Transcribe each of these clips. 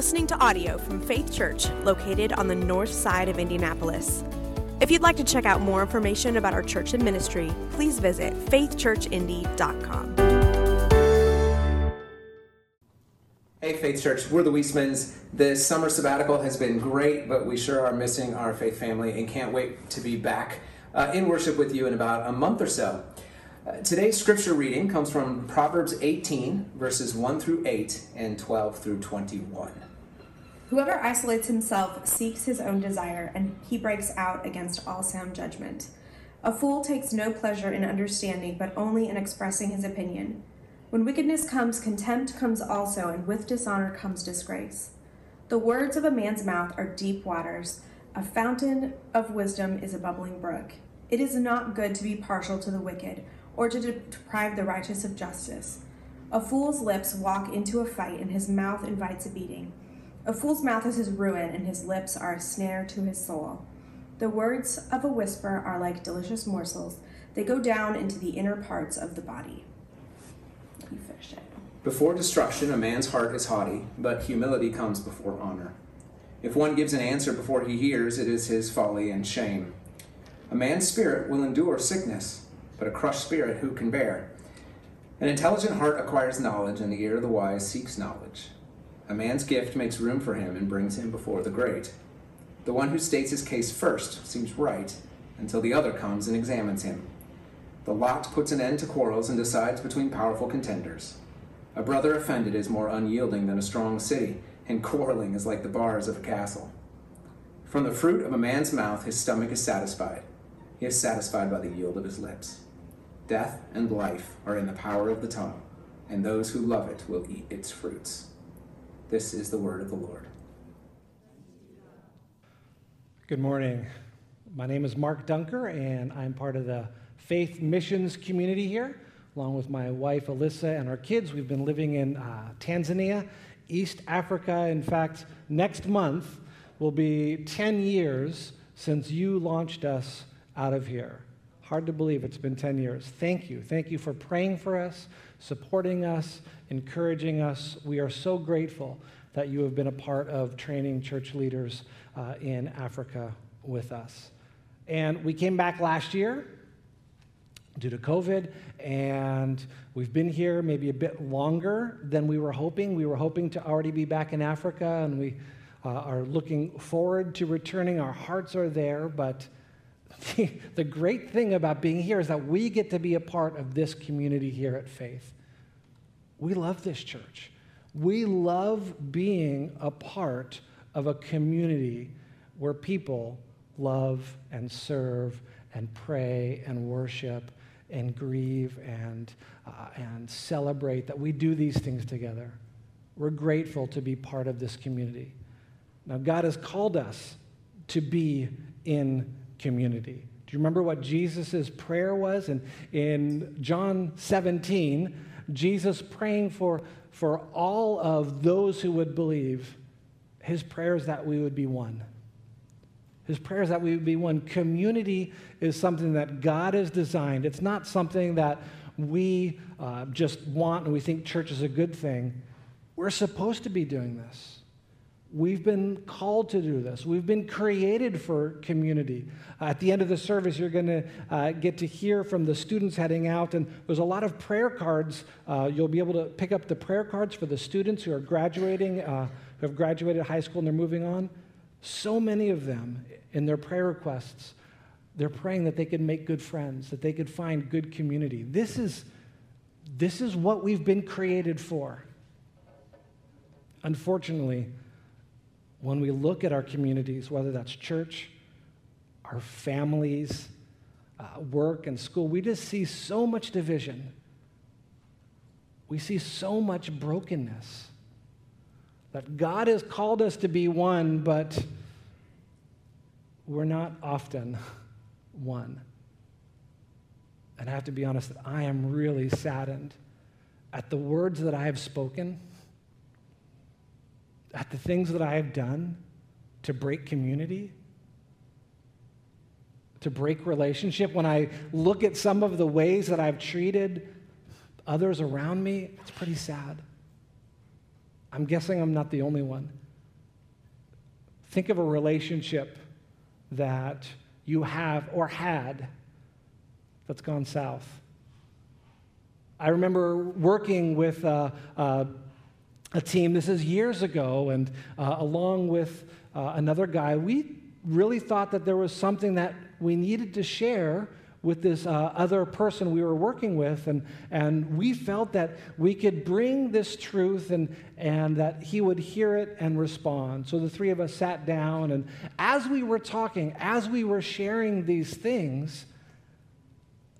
listening to audio from Faith Church, located on the north side of Indianapolis. If you'd like to check out more information about our church and ministry, please visit faithchurchindy.com. Hey, Faith Church, we're the Weismans. This summer sabbatical has been great, but we sure are missing our faith family and can't wait to be back uh, in worship with you in about a month or so. Uh, today's scripture reading comes from Proverbs 18, verses 1 through 8 and 12 through 21. Whoever isolates himself seeks his own desire, and he breaks out against all sound judgment. A fool takes no pleasure in understanding, but only in expressing his opinion. When wickedness comes, contempt comes also, and with dishonor comes disgrace. The words of a man's mouth are deep waters. A fountain of wisdom is a bubbling brook. It is not good to be partial to the wicked, or to deprive the righteous of justice. A fool's lips walk into a fight, and his mouth invites a beating. A fool's mouth is his ruin, and his lips are a snare to his soul. The words of a whisper are like delicious morsels, they go down into the inner parts of the body. You it. Before destruction, a man's heart is haughty, but humility comes before honor. If one gives an answer before he hears, it is his folly and shame. A man's spirit will endure sickness, but a crushed spirit who can bear? An intelligent heart acquires knowledge, and the ear of the wise seeks knowledge. A man's gift makes room for him and brings him before the great. The one who states his case first seems right until the other comes and examines him. The lot puts an end to quarrels and decides between powerful contenders. A brother offended is more unyielding than a strong city, and quarreling is like the bars of a castle. From the fruit of a man's mouth his stomach is satisfied. He is satisfied by the yield of his lips. Death and life are in the power of the tongue, and those who love it will eat its fruits. This is the word of the Lord. Good morning. My name is Mark Dunker, and I'm part of the Faith Missions community here, along with my wife Alyssa and our kids. We've been living in uh, Tanzania, East Africa. In fact, next month will be 10 years since you launched us out of here. Hard to believe it's been 10 years. Thank you. Thank you for praying for us, supporting us, encouraging us. We are so grateful that you have been a part of training church leaders uh, in Africa with us. And we came back last year due to COVID, and we've been here maybe a bit longer than we were hoping. We were hoping to already be back in Africa, and we uh, are looking forward to returning. Our hearts are there, but the, great thing about being here is that we get to be a part of this community here at Faith. We love this church. We love being a part of a community where people love and serve and pray and worship and grieve and, uh, and celebrate, that we do these things together. We're grateful to be part of this community. Now, God has called us to be in community. Do you remember what Jesus' prayer was? And in John 17, Jesus praying for, for all of those who would believe, his prayer is that we would be one. His prayer is that we would be one. Community is something that God has designed. It's not something that we uh, just want and we think church is a good thing. We're supposed to be doing this. We've been called to do this. We've been created for community. Uh, at the end of the service, you're going to uh, get to hear from the students heading out, and there's a lot of prayer cards. Uh, you'll be able to pick up the prayer cards for the students who are graduating, uh, who have graduated high school and they're moving on. So many of them, in their prayer requests, they're praying that they could make good friends, that they could find good community. This is, this is what we've been created for. Unfortunately, when we look at our communities, whether that's church, our families, uh, work, and school, we just see so much division. We see so much brokenness. That God has called us to be one, but we're not often one. And I have to be honest that I am really saddened at the words that I have spoken at the things that I have done to break community, to break relationship, when I look at some of the ways that I've treated others around me, it's pretty sad. I'm guessing I'm not the only one. think of a relationship that you have or had that's gone south. I remember working with uh, uh, a team, this is years ago, and uh, along with uh, another guy, we really thought that there was something that we needed to share with this uh, other person we were working with, and, and we felt that we could bring this truth and, and that he would hear it and respond. So the three of us sat down, and as we were talking, as we were sharing these things,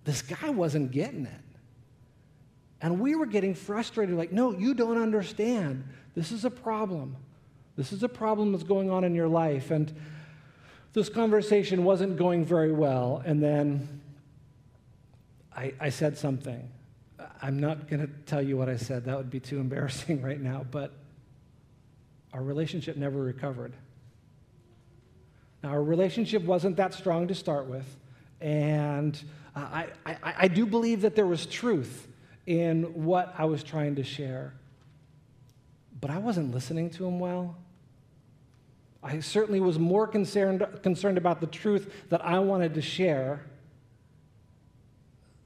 this guy wasn't getting it. And we were getting frustrated like, no, you don't understand. This is a problem. This is a problem that's going on in your life. And this conversation wasn't going very well. And then I, I said something. I'm not going to tell you what I said, that would be too embarrassing right now, but our relationship never recovered. Now, our relationship wasn't that strong to start with, and I, I, I do believe that there was truth in what I was trying to share, but I wasn't listening to him well. I certainly was more concerned, concerned about the truth that I wanted to share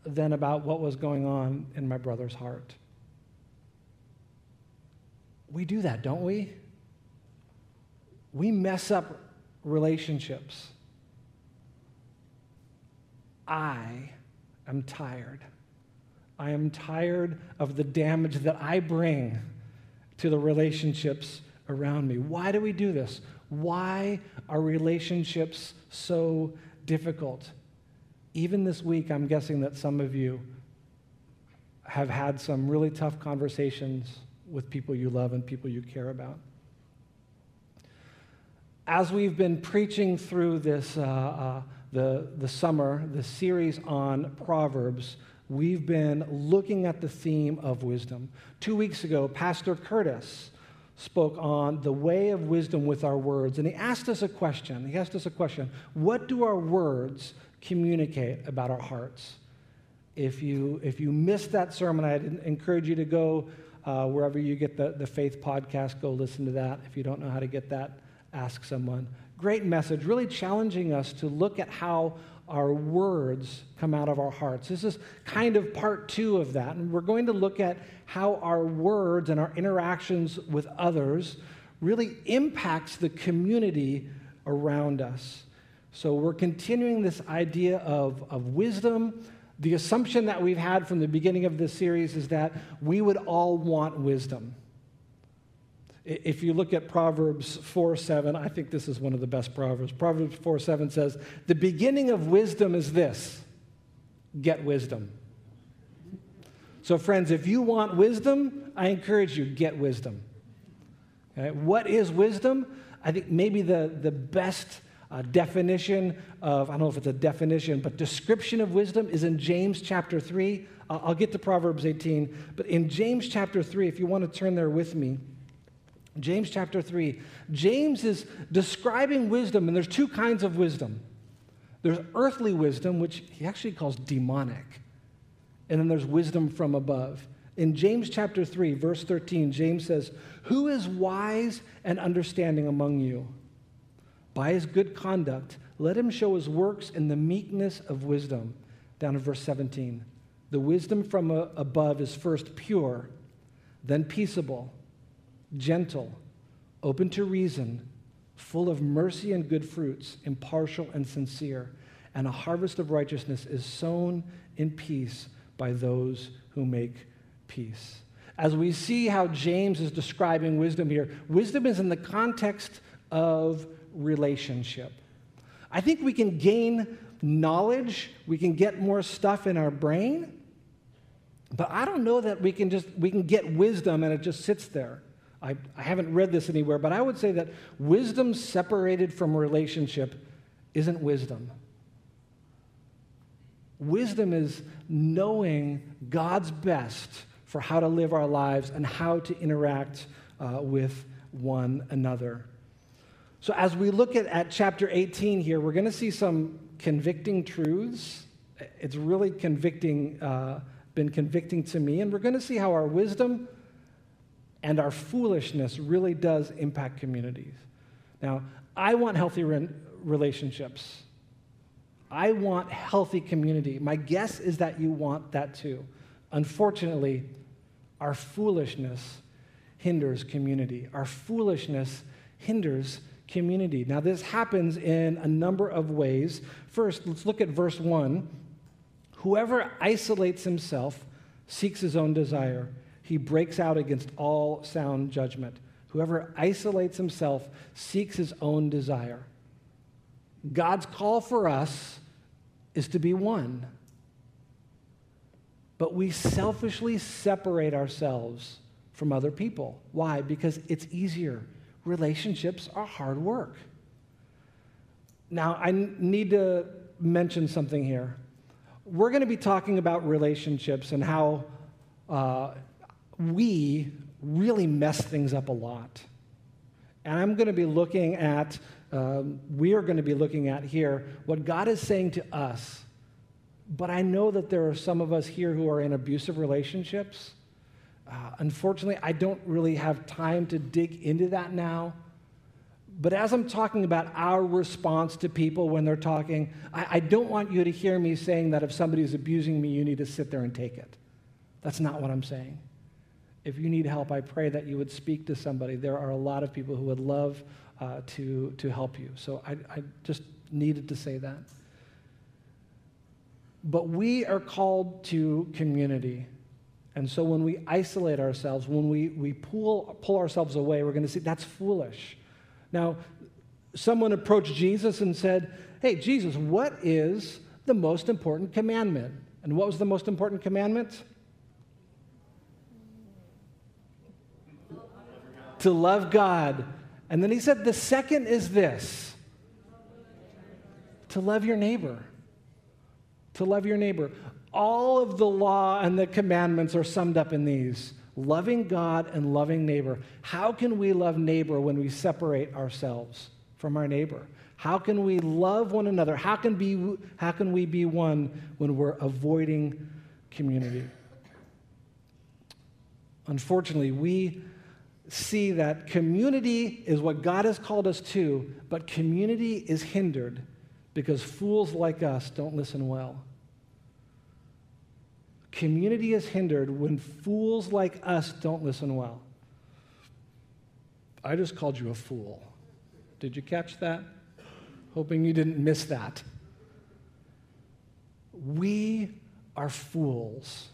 than about what was going on in my brother's heart. We do that, don't we? We mess up relationships. I am tired. I am tired of the damage that I bring to the relationships around me. Why do we do this? Why are relationships so difficult? even this week, I'm guessing that some of you have had some really tough conversations with people you love and people you care about. As we've been preaching through this, uh, uh, the, the summer, the series on Proverbs, we've been looking at the theme of wisdom. Two weeks ago, Pastor Curtis spoke on the way of wisdom with our words, and he asked us a question. He asked us a question What do our words communicate about our hearts. If you, if you missed that sermon, I'd encourage you to go uh, wherever you get the, the Faith podcast, go listen to that. If you don't know how to get that, ask someone. Great message, really challenging us to look at how our words come out of our hearts. This is kind of part two of that. And we're going to look at how our words and our interactions with others really impacts the community around us. So we're continuing this idea of, of wisdom. The assumption that we've had from the beginning of this series is that we would all want wisdom. If you look at Proverbs 4 7, I think this is one of the best Proverbs. Proverbs 4 7 says, The beginning of wisdom is this get wisdom. So, friends, if you want wisdom, I encourage you, get wisdom. Okay? What is wisdom? I think maybe the, the best uh, definition of, I don't know if it's a definition, but description of wisdom is in James chapter 3. Uh, I'll get to Proverbs 18, but in James chapter 3, if you want to turn there with me, James chapter 3, James is describing wisdom, and there's two kinds of wisdom. There's earthly wisdom, which he actually calls demonic, and then there's wisdom from above. In James chapter 3, verse 13, James says, Who is wise and understanding among you? By his good conduct, let him show his works in the meekness of wisdom. Down in verse 17. The wisdom from above is first pure, then peaceable, gentle, open to reason, full of mercy and good fruits, impartial and sincere. And a harvest of righteousness is sown in peace by those who make peace. As we see how James is describing wisdom here, wisdom is in the context of relationship. I think we can gain knowledge, we can get more stuff in our brain, but I don't know that we can just we can get wisdom and it just sits there. I, I haven't read this anywhere, but I would say that wisdom separated from relationship isn't wisdom. Wisdom is knowing God's best for how to live our lives and how to interact uh, with one another. So, as we look at, at chapter 18 here, we're going to see some convicting truths. It's really convicting, uh, been convicting to me, and we're going to see how our wisdom and our foolishness really does impact communities. Now, I want healthy re- relationships. I want healthy community. My guess is that you want that too. Unfortunately, our foolishness hinders community. Our foolishness hinders community. Now, this happens in a number of ways. First, let's look at verse 1. Whoever isolates himself seeks his own desire. He breaks out against all sound judgment. Whoever isolates himself seeks his own desire. God's call for us is to be one. But we selfishly separate ourselves from other people. Why? Because it's easier. Relationships are hard work. Now, I need to mention something here. We're going to be talking about relationships and how uh, we really mess things up a lot. And I'm going to be looking at, um, we are going to be looking at here what God is saying to us. But I know that there are some of us here who are in abusive relationships. Uh, unfortunately, I don't really have time to dig into that now. But as I'm talking about our response to people when they're talking, I, I don't want you to hear me saying that if somebody is abusing me, you need to sit there and take it. That's not what I'm saying. If you need help, I pray that you would speak to somebody. There are a lot of people who would love uh, to, to help you. So I, I just needed to say that. But we are called to community. And so when we isolate ourselves, when we, we pull, pull ourselves away, we're going to see that's foolish. Now, someone approached Jesus and said, Hey, Jesus, what is the most important commandment? And what was the most important commandment? To love God. And then he said, the second is this to love your neighbor. To love your neighbor. All of the law and the commandments are summed up in these loving God and loving neighbor. How can we love neighbor when we separate ourselves from our neighbor? How can we love one another? How can, be, how can we be one when we're avoiding community? Unfortunately, we see that community is what God has called us to, but community is hindered because fools like us don't listen well. Community is hindered when fools like us don't listen well. I just called you a fool. Did you catch that? Hoping you didn't miss that. We are fools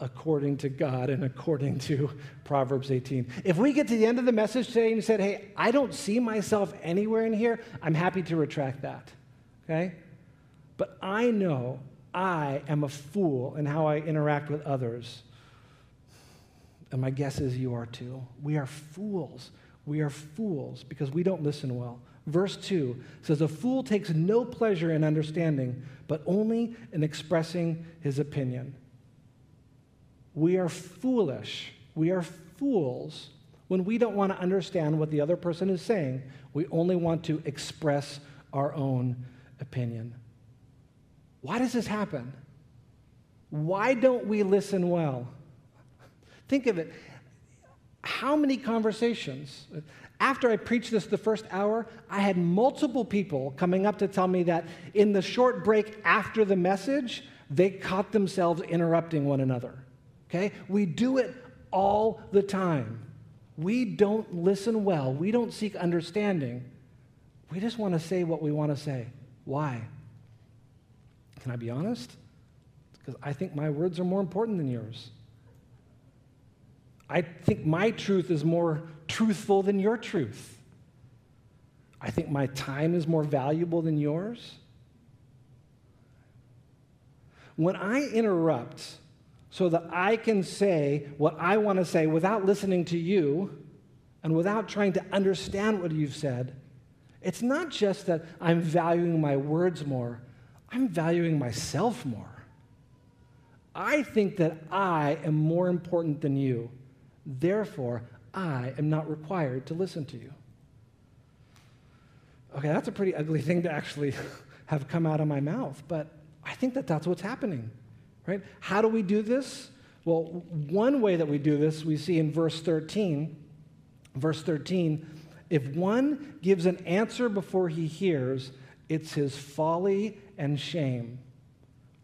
according to God and according to Proverbs 18. If we get to the end of the message today and you said, hey, I don't see myself anywhere in here, I'm happy to retract that. Okay? But I know I am a fool in how I interact with others. And my guess is you are too. We are fools. We are fools because we don't listen well. Verse 2 says, A fool takes no pleasure in understanding, but only in expressing his opinion. We are foolish. We are fools when we don't want to understand what the other person is saying. We only want to express our own opinion. Why does this happen? Why don't we listen well? Think of it. How many conversations? After I preached this the first hour, I had multiple people coming up to tell me that in the short break after the message, they caught themselves interrupting one another okay? We do it all the time. We don't listen well, we don't seek understanding. We just want to say what we want to say. Why? Can I be honest? Because I think my words are more important than yours. I think my truth is more truthful than your truth. I think my time is more valuable than yours. When I interrupt so that I can say what I want to say without listening to you and without trying to understand what you've said. It's not just that I'm valuing my words more, I'm valuing myself more. I think that I am more important than you. Therefore, I am not required to listen to you. Okay, that's a pretty ugly thing to actually have come out of my mouth, but I think that that's what's happening right? How do we do this? Well, one way that we do this we see in verse 13. Verse 13, if one gives an answer before he hears, it's his folly and shame.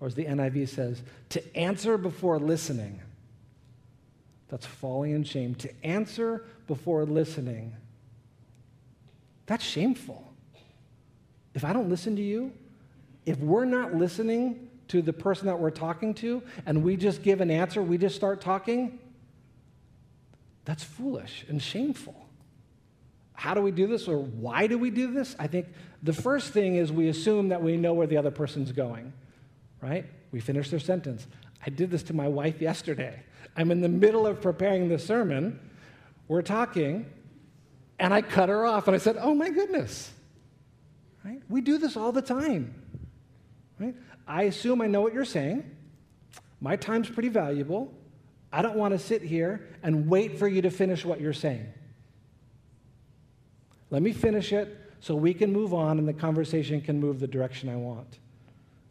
Or as the NIV says, to answer before listening. That's folly and shame. To answer before listening. That's shameful. If I don't listen to you, if we're not listening to the person that we're talking to and we just give an answer, we just start talking, that's foolish and shameful. How do we do this or why do we do this? I think the first thing is we assume that we know where the other person's going, right? We finish their sentence. I did this to my wife yesterday. I'm in the middle of preparing the sermon. We're talking, and I cut her off and I said, Oh my goodness. Right? We do this all the time. Right? I assume I know what you're saying. My time's pretty valuable. I don't want to sit here and wait for you to finish what you're saying. Let me finish it so we can move on and the conversation can move the direction I want.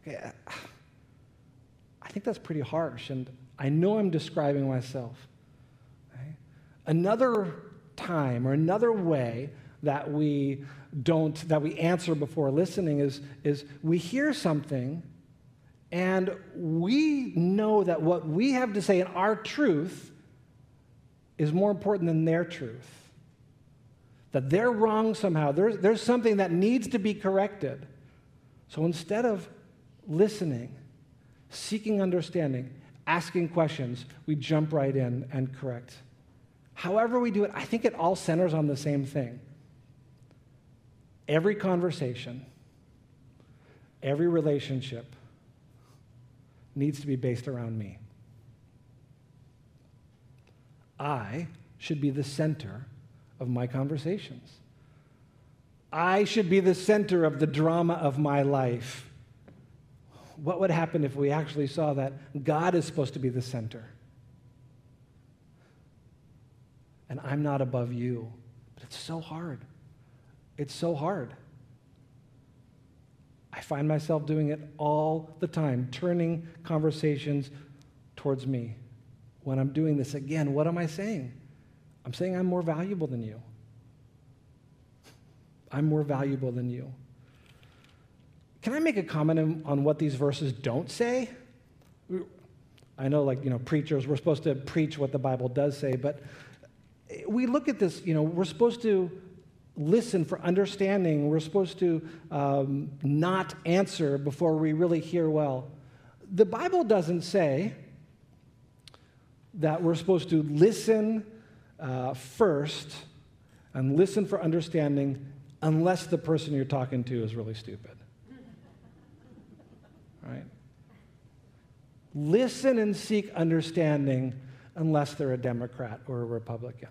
Okay. I think that's pretty harsh, and I know I'm describing myself. Okay? Another time or another way that we don't that we answer before listening is, is we hear something and we know that what we have to say and our truth is more important than their truth. That they're wrong somehow. There's, there's something that needs to be corrected. So instead of listening, seeking understanding, asking questions, we jump right in and correct. However, we do it, I think it all centers on the same thing. Every conversation, every relationship needs to be based around me. I should be the center of my conversations. I should be the center of the drama of my life. What would happen if we actually saw that God is supposed to be the center? And I'm not above you. But it's so hard. It's so hard. I find myself doing it all the time, turning conversations towards me. When I'm doing this again, what am I saying? I'm saying I'm more valuable than you. I'm more valuable than you. Can I make a comment on what these verses don't say? I know, like, you know, preachers, we're supposed to preach what the Bible does say, but we look at this, you know, we're supposed to listen for understanding. We're supposed to um, not answer before we really hear well. The Bible doesn't say that we're supposed to listen uh, first and listen for understanding unless the person you're talking to is really stupid. Right? Listen and seek understanding unless they're a Democrat or a Republican.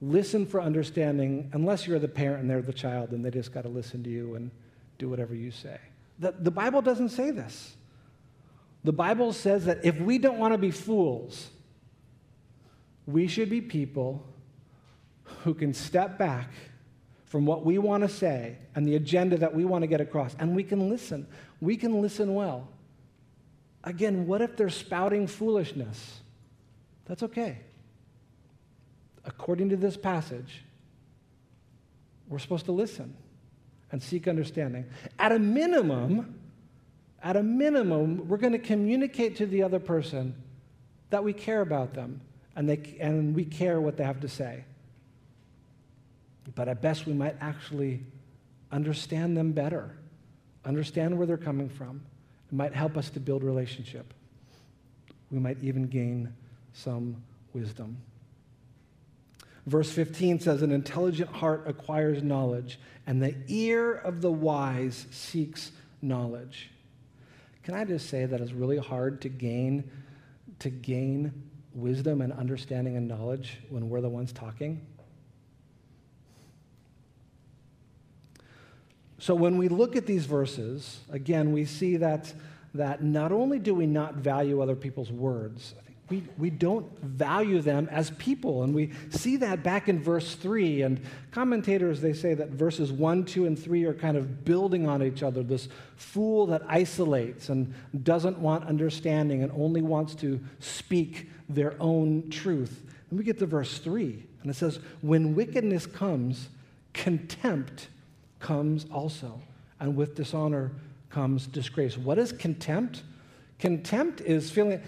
Listen for understanding unless you're the parent and they're the child and they just got to listen to you and do whatever you say. The, the Bible doesn't say this. The Bible says that if we don't want to be fools, we should be people who can step back from what we want to say and the agenda that we want to get across, and we can listen. We can listen well. Again, what if they're spouting foolishness? That's okay. According to this passage, we're supposed to listen and seek understanding. At a minimum, at a minimum, we're going to communicate to the other person that we care about them and, they, and we care what they have to say. But at best, we might actually understand them better, understand where they're coming from. It might help us to build relationship. We might even gain some wisdom. Verse 15 says, An intelligent heart acquires knowledge, and the ear of the wise seeks knowledge. Can I just say that it's really hard to gain, to gain wisdom and understanding and knowledge when we're the ones talking? So when we look at these verses, again, we see that, that not only do we not value other people's words, we, we don't value them as people. And we see that back in verse 3. And commentators, they say that verses 1, 2, and 3 are kind of building on each other. This fool that isolates and doesn't want understanding and only wants to speak their own truth. And we get to verse 3. And it says, when wickedness comes, contempt comes also. And with dishonor comes disgrace. What is contempt? Contempt is feeling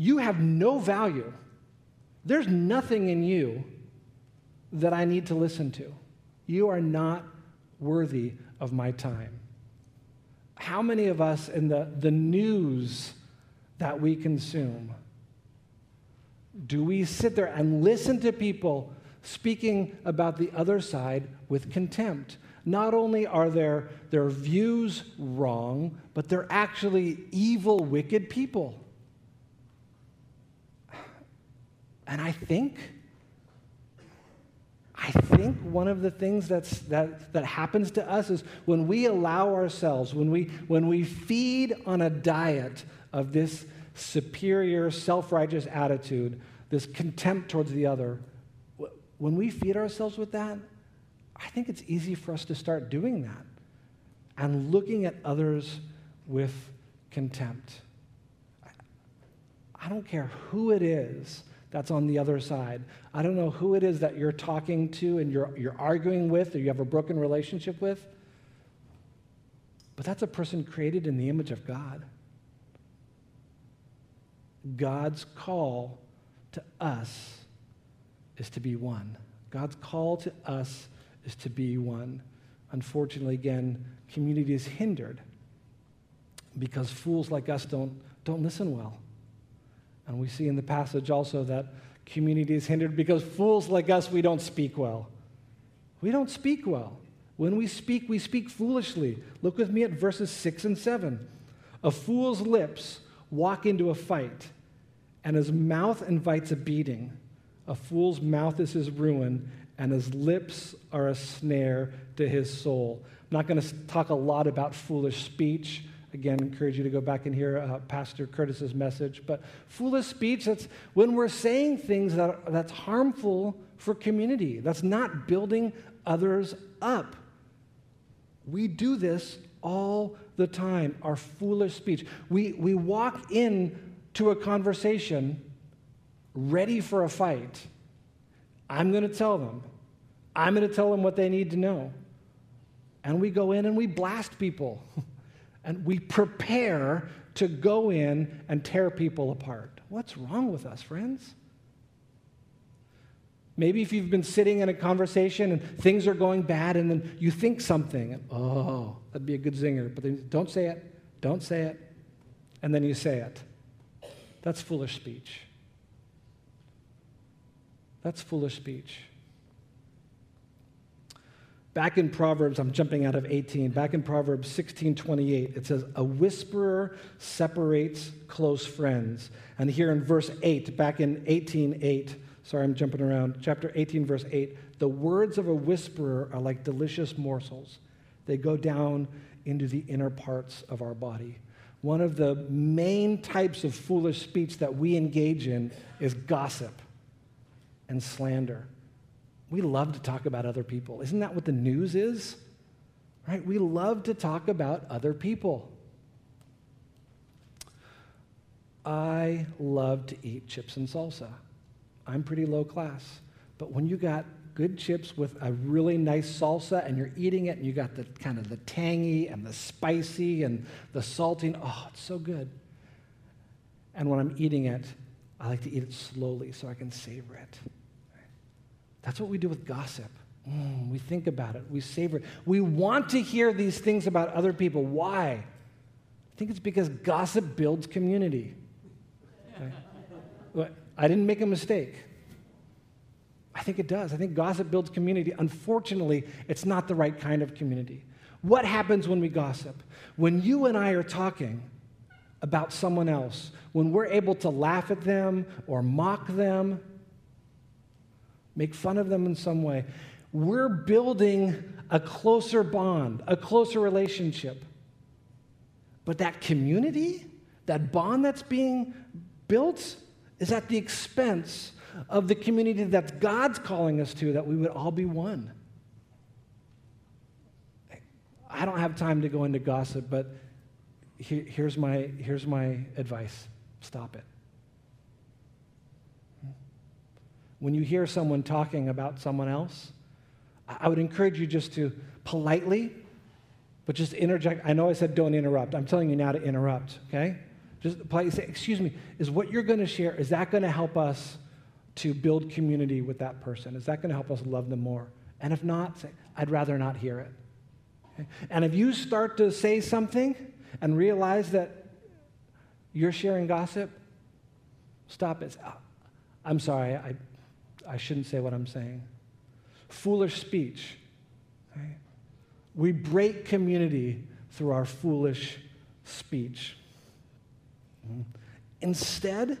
you have no value. There's nothing in you that I need to listen to. You are not worthy of my time. How many of us in the, the news that we consume do we sit there and listen to people speaking about the other side with contempt? Not only are their, their views wrong, but they're actually evil, wicked people. And I think, I think one of the things that's, that, that happens to us is when we allow ourselves, when we, when we feed on a diet of this superior, self righteous attitude, this contempt towards the other, when we feed ourselves with that, I think it's easy for us to start doing that and looking at others with contempt. I don't care who it is that's on the other side. I don't know who it is that you're talking to and you're, you're arguing with or you have a broken relationship with, but that's a person created in the image of God. God's call to us is to be one. God's call to us is to be one. Unfortunately, again, community is hindered because fools like us don't, don't listen well. And we see in the passage also that community is hindered because fools like us, we don't speak well. We don't speak well. When we speak, we speak foolishly. Look with me at verses 6 and 7. A fool's lips walk into a fight, and his mouth invites a beating. A fool's mouth is his ruin, and his lips are a snare to his soul. I'm not going to talk a lot about foolish speech. Again, encourage you to go back and hear uh, Pastor Curtis's message. But foolish speech, that's when we're saying things that, that's harmful for community, that's not building others up. We do this all the time, our foolish speech. We, we walk in to a conversation ready for a fight. I'm going to tell them. I'm going to tell them what they need to know. And we go in and we blast people. and we prepare to go in and tear people apart. What's wrong with us, friends? Maybe if you've been sitting in a conversation and things are going bad and then you think something, and, oh, that'd be a good zinger, but then don't say it, don't say it, and then you say it. That's foolish speech. That's foolish speech. Back in Proverbs, I'm jumping out of 18. Back in Proverbs 16 28, it says, A whisperer separates close friends. And here in verse 8, back in 18 8, sorry, I'm jumping around, chapter 18, verse 8, the words of a whisperer are like delicious morsels. They go down into the inner parts of our body. One of the main types of foolish speech that we engage in is gossip and slander. We love to talk about other people. Isn't that what the news is? Right? We love to talk about other people. I love to eat chips and salsa. I'm pretty low class. But when you got good chips with a really nice salsa and you're eating it and you got the kind of the tangy and the spicy and the salty, oh, it's so good. And when I'm eating it, I like to eat it slowly so I can savor it. That's what we do with gossip. Mm, we think about it, we savor it. We want to hear these things about other people. Why? I think it's because gossip builds community. I didn't make a mistake. I think it does. I think gossip builds community. Unfortunately, it's not the right kind of community. What happens when we gossip? When you and I are talking about someone else, when we're able to laugh at them or mock them, make fun of them in some way. We're building a closer bond, a closer relationship. But that community, that bond that's being built, is at the expense of the community that God's calling us to, that we would all be one. I don't have time to go into gossip, but here's, my, here's my advice stop it. When you hear someone talking about someone else, I would encourage you just to politely, but just interject. I know I said don't interrupt. I'm telling you now to interrupt, okay? Just politely say, excuse me, is what you're going to share, is that going to help us to build community with that person? Is that going to help us love them more? And if not, say, I'd rather not hear it. Okay? And if you start to say something and realize that you're sharing gossip, stop it. Ah, I'm sorry, I, I shouldn't say what I'm saying. Foolish speech. Okay? We break community through our foolish speech. Instead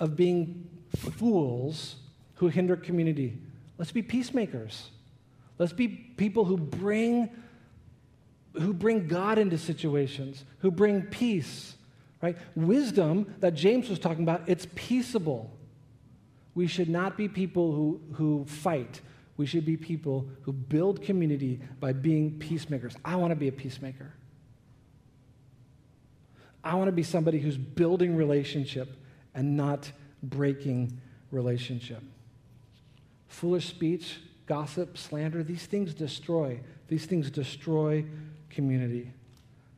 of being fools who hinder community, let's be peacemakers. Let's be people who bring who bring God into situations, who bring peace, right? Wisdom that James was talking about, it's peaceable. We should not be people who, who fight. We should be people who build community by being peacemakers. I want to be a peacemaker. I want to be somebody who's building relationship and not breaking relationship. Foolish speech, gossip, slander, these things destroy. These things destroy community.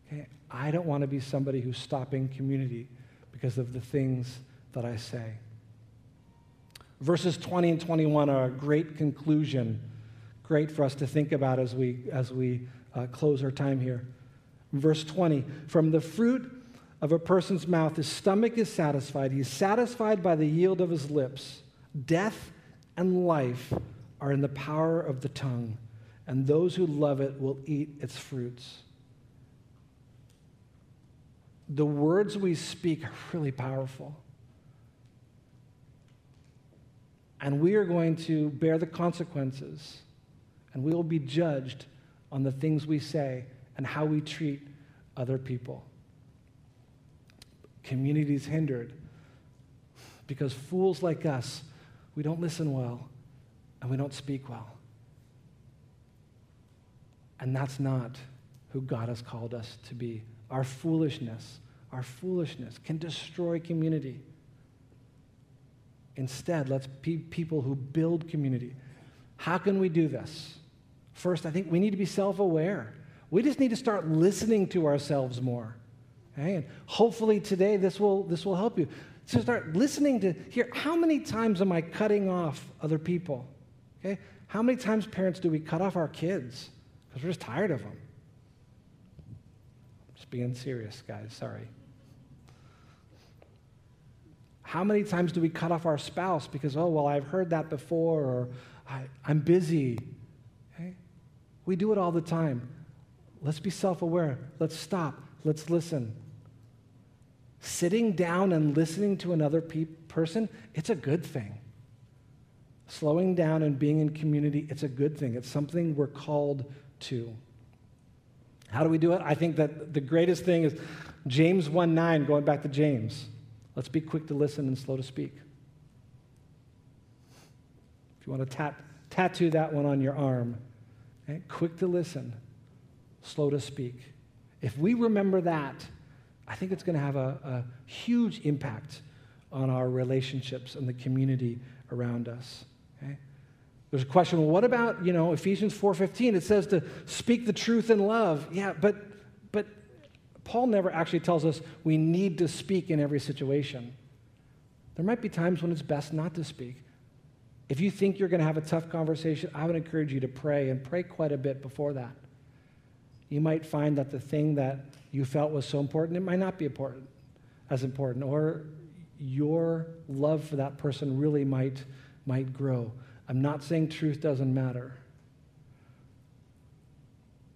Okay? I don't want to be somebody who's stopping community because of the things that I say. Verses 20 and 21 are a great conclusion, great for us to think about as we, as we uh, close our time here. Verse 20 From the fruit of a person's mouth, his stomach is satisfied. He's satisfied by the yield of his lips. Death and life are in the power of the tongue, and those who love it will eat its fruits. The words we speak are really powerful. And we are going to bear the consequences, and we will be judged on the things we say and how we treat other people. Communities hindered because fools like us, we don't listen well and we don't speak well. And that's not who God has called us to be. Our foolishness, our foolishness can destroy community. Instead, let's be people who build community. How can we do this? First, I think we need to be self aware. We just need to start listening to ourselves more. Okay? And hopefully today this will, this will help you. So start listening to hear how many times am I cutting off other people? Okay? How many times, parents, do we cut off our kids? Because we're just tired of them. Just being serious, guys, sorry. How many times do we cut off our spouse because, oh, well, I've heard that before, or I, am busy? Okay? We do it all the time. Let's be self aware. Let's stop. Let's listen. Sitting down and listening to another pe- person, it's a good thing. Slowing down and being in community, it's a good thing. It's something we're called to. How do we do it? I think that the greatest thing is James 1 9, going back to James. Let's be quick to listen and slow to speak. If you want to tat- tattoo that one on your arm, okay? quick to listen, slow to speak. If we remember that, I think it's going to have a, a huge impact on our relationships and the community around us. Okay? There's a question, well, what about, you know, Ephesians 4.15? It says to speak the truth in love. Yeah, but, but Paul never actually tells us we need to speak in every situation. There might be times when it's best not to speak. If you think you're going to have a tough conversation, I would encourage you to pray and pray quite a bit before that. You might find that the thing that you felt was so important, it might not be important, as important, or your love for that person really might, might grow. I'm not saying truth doesn't matter,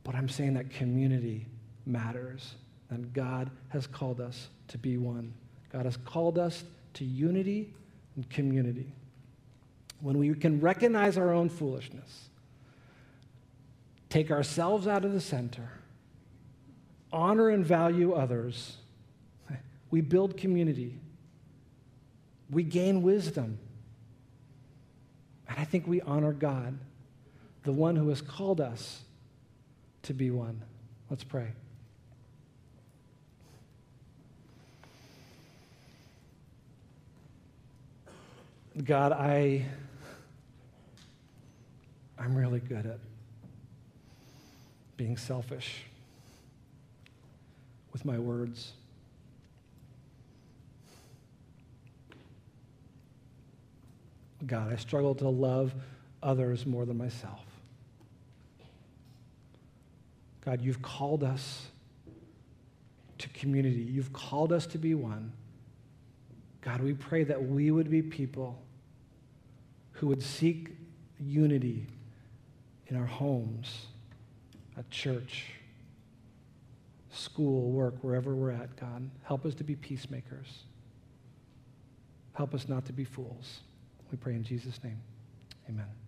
but I'm saying that community matters and God has called us to be one. God has called us to unity and community. When we can recognize our own foolishness, take ourselves out of the center, honor and value others, we build community. We gain wisdom. And I think we honor God, the one who has called us to be one. Let's pray. God, I, I'm really good at being selfish with my words. God, I struggle to love others more than myself. God, you've called us to community. You've called us to be one. God, we pray that we would be people who would seek unity in our homes, at church, school, work, wherever we're at, God. Help us to be peacemakers. Help us not to be fools. We pray in Jesus' name. Amen.